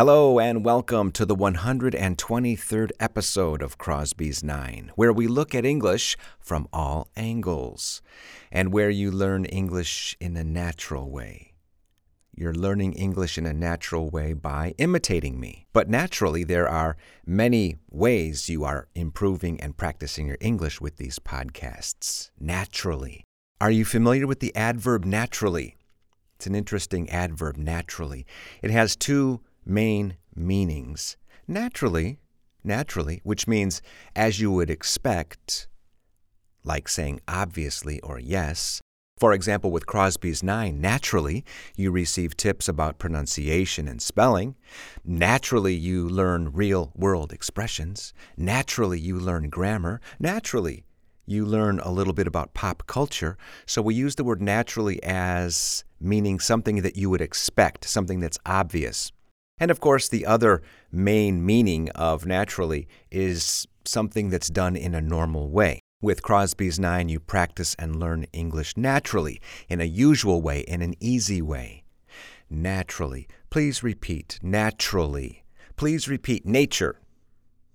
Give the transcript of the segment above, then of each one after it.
Hello, and welcome to the 123rd episode of Crosby's Nine, where we look at English from all angles and where you learn English in a natural way. You're learning English in a natural way by imitating me. But naturally, there are many ways you are improving and practicing your English with these podcasts. Naturally. Are you familiar with the adverb naturally? It's an interesting adverb, naturally. It has two main meanings. Naturally, naturally, which means as you would expect, like saying obviously or yes. For example, with Crosby's Nine, naturally, you receive tips about pronunciation and spelling. Naturally, you learn real world expressions. Naturally, you learn grammar. Naturally, you learn a little bit about pop culture. So we use the word naturally as meaning something that you would expect, something that's obvious. And of course, the other main meaning of naturally is something that's done in a normal way. With Crosby's Nine, you practice and learn English naturally, in a usual way, in an easy way. Naturally. Please repeat. Naturally. Please repeat. Nature.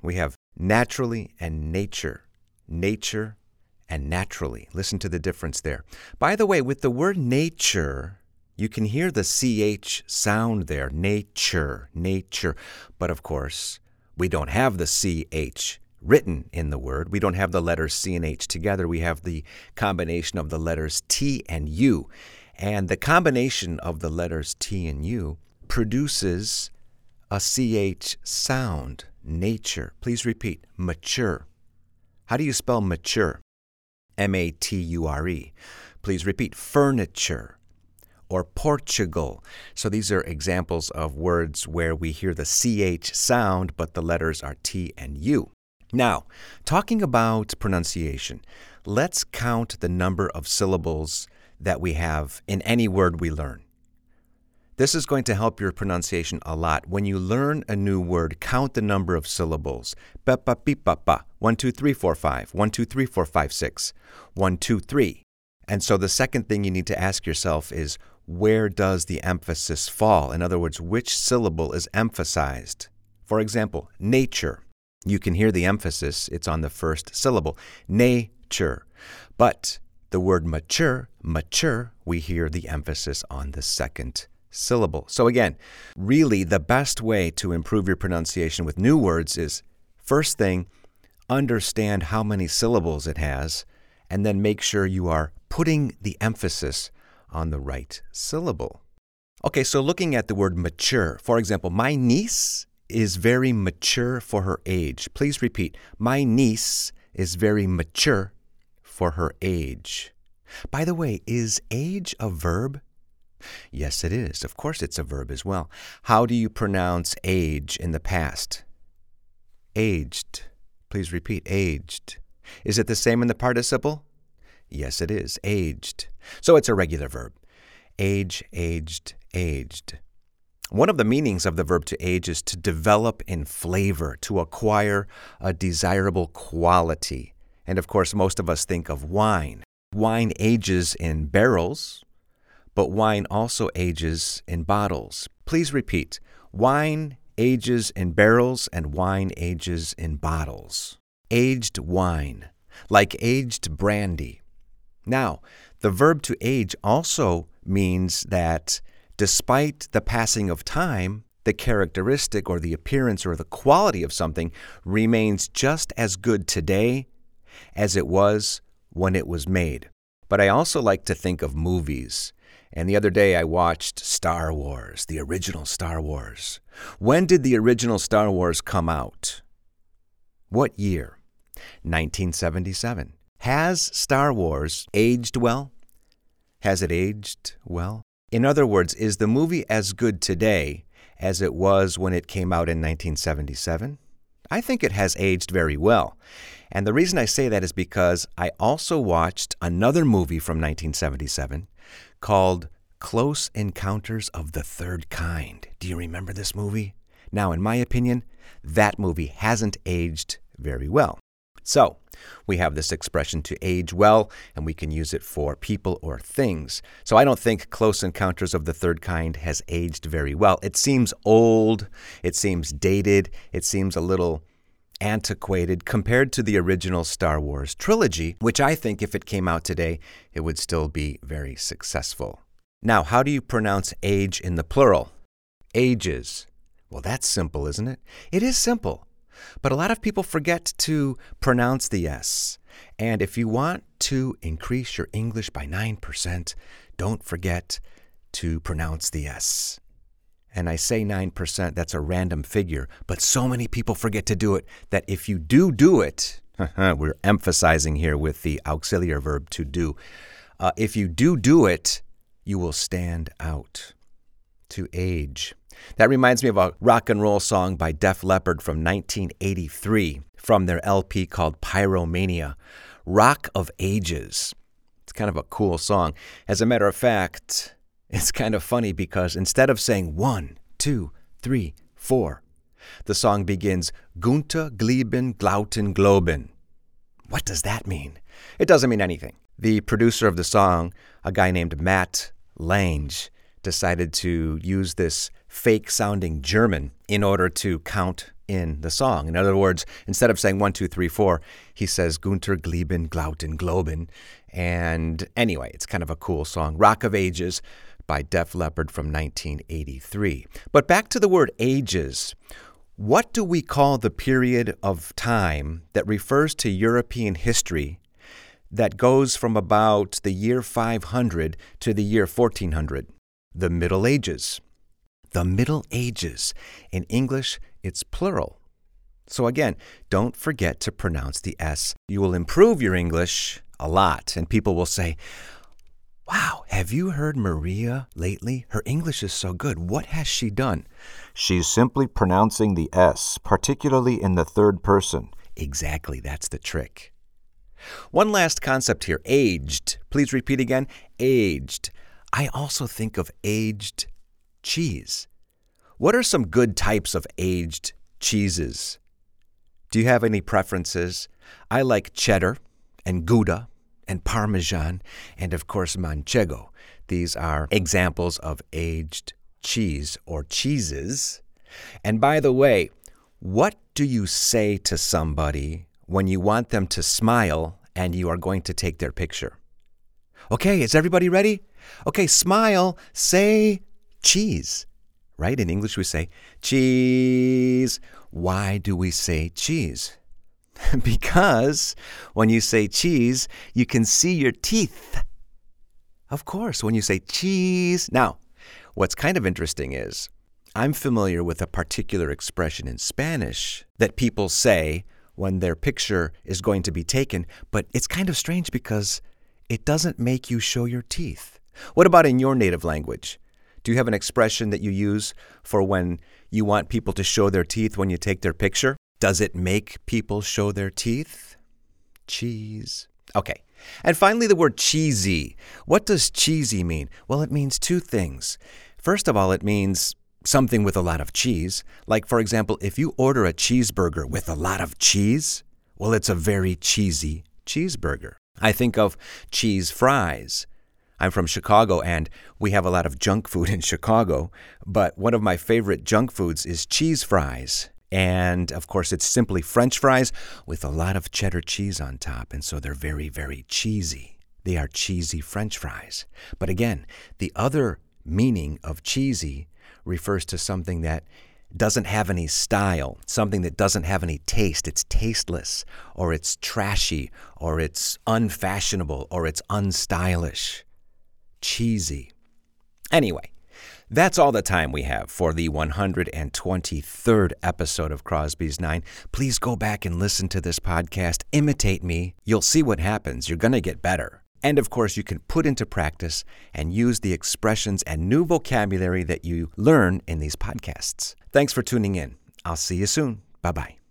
We have naturally and nature. Nature and naturally. Listen to the difference there. By the way, with the word nature, you can hear the CH sound there, nature, nature. But of course, we don't have the CH written in the word. We don't have the letters C and H together. We have the combination of the letters T and U. And the combination of the letters T and U produces a CH sound, nature. Please repeat, mature. How do you spell mature? M A T U R E. Please repeat, furniture or Portugal. So these are examples of words where we hear the CH sound, but the letters are T and U. Now, talking about pronunciation, let's count the number of syllables that we have in any word we learn. This is going to help your pronunciation a lot. When you learn a new word, count the number of syllables. Ba ba. One, two, three, four, five. One, two, three, four, five, six. One, two, three. And so the second thing you need to ask yourself is where does the emphasis fall? In other words, which syllable is emphasized? For example, nature. You can hear the emphasis, it's on the first syllable. Nature. But the word mature, mature, we hear the emphasis on the second syllable. So again, really the best way to improve your pronunciation with new words is first thing, understand how many syllables it has, and then make sure you are putting the emphasis on the right syllable. Okay, so looking at the word mature, for example, my niece is very mature for her age. Please repeat, my niece is very mature for her age. By the way, is age a verb? Yes, it is. Of course, it's a verb as well. How do you pronounce age in the past? Aged. Please repeat, aged. Is it the same in the participle? Yes, it is. Aged. So it's a regular verb. Age, aged, aged. One of the meanings of the verb to age is to develop in flavor, to acquire a desirable quality. And of course, most of us think of wine. Wine ages in barrels, but wine also ages in bottles. Please repeat wine ages in barrels and wine ages in bottles. Aged wine, like aged brandy. Now, the verb to age also means that despite the passing of time, the characteristic or the appearance or the quality of something remains just as good today as it was when it was made. But I also like to think of movies. And the other day I watched Star Wars, the original Star Wars. When did the original Star Wars come out? What year? 1977. Has Star Wars aged well? Has it aged well? In other words, is the movie as good today as it was when it came out in 1977? I think it has aged very well. And the reason I say that is because I also watched another movie from 1977 called Close Encounters of the Third Kind. Do you remember this movie? Now, in my opinion, that movie hasn't aged very well. So, we have this expression to age well, and we can use it for people or things. So I don't think Close Encounters of the Third Kind has aged very well. It seems old, it seems dated, it seems a little antiquated compared to the original Star Wars trilogy, which I think if it came out today, it would still be very successful. Now, how do you pronounce age in the plural? Ages. Well, that's simple, isn't it? It is simple. But a lot of people forget to pronounce the S. And if you want to increase your English by 9%, don't forget to pronounce the S. And I say 9%, that's a random figure, but so many people forget to do it that if you do do it, we're emphasizing here with the auxiliary verb to do. Uh, if you do do it, you will stand out. To age. That reminds me of a rock and roll song by Def Leppard from 1983 from their LP called Pyromania Rock of Ages. It's kind of a cool song. As a matter of fact, it's kind of funny because instead of saying one, two, three, four, the song begins Gunter, Gleben, Glauten, Globen. What does that mean? It doesn't mean anything. The producer of the song, a guy named Mutt Lange, decided to use this fake sounding German in order to count in the song. In other words, instead of saying one, two, three, four, he says Gunter, Gleben, Glauten, Globen. And anyway, it's kind of a cool song. Rock of Ages by Def Leppard from 1983. But back to the word ages. What do we call the period of time that refers to European history that goes from about the year 500 to the year 1400? The Middle Ages. The Middle Ages. In English, it's plural. So again, don't forget to pronounce the S. You will improve your English a lot, and people will say, Wow, have you heard Maria lately? Her English is so good. What has she done? She's simply pronouncing the S, particularly in the third person. Exactly, that's the trick. One last concept here aged. Please repeat again aged. I also think of aged cheese. What are some good types of aged cheeses? Do you have any preferences? I like cheddar and Gouda and Parmesan and, of course, Manchego. These are examples of aged cheese or cheeses. And by the way, what do you say to somebody when you want them to smile and you are going to take their picture? Okay, is everybody ready? Okay, smile, say cheese. Right? In English, we say cheese. Why do we say cheese? because when you say cheese, you can see your teeth. Of course, when you say cheese. Now, what's kind of interesting is I'm familiar with a particular expression in Spanish that people say when their picture is going to be taken, but it's kind of strange because it doesn't make you show your teeth. What about in your native language? Do you have an expression that you use for when you want people to show their teeth when you take their picture? Does it make people show their teeth? Cheese. Okay. And finally, the word cheesy. What does cheesy mean? Well, it means two things. First of all, it means something with a lot of cheese. Like, for example, if you order a cheeseburger with a lot of cheese, well, it's a very cheesy cheeseburger. I think of cheese fries. I'm from Chicago and we have a lot of junk food in Chicago, but one of my favorite junk foods is cheese fries. And of course, it's simply French fries with a lot of cheddar cheese on top, and so they're very, very cheesy. They are cheesy French fries. But again, the other meaning of cheesy refers to something that doesn't have any style, something that doesn't have any taste. It's tasteless, or it's trashy, or it's unfashionable, or it's unstylish cheesy. Anyway, that's all the time we have for the 123rd episode of Crosby's Nine. Please go back and listen to this podcast. Imitate me. You'll see what happens. You're going to get better. And of course, you can put into practice and use the expressions and new vocabulary that you learn in these podcasts. Thanks for tuning in. I'll see you soon. Bye bye.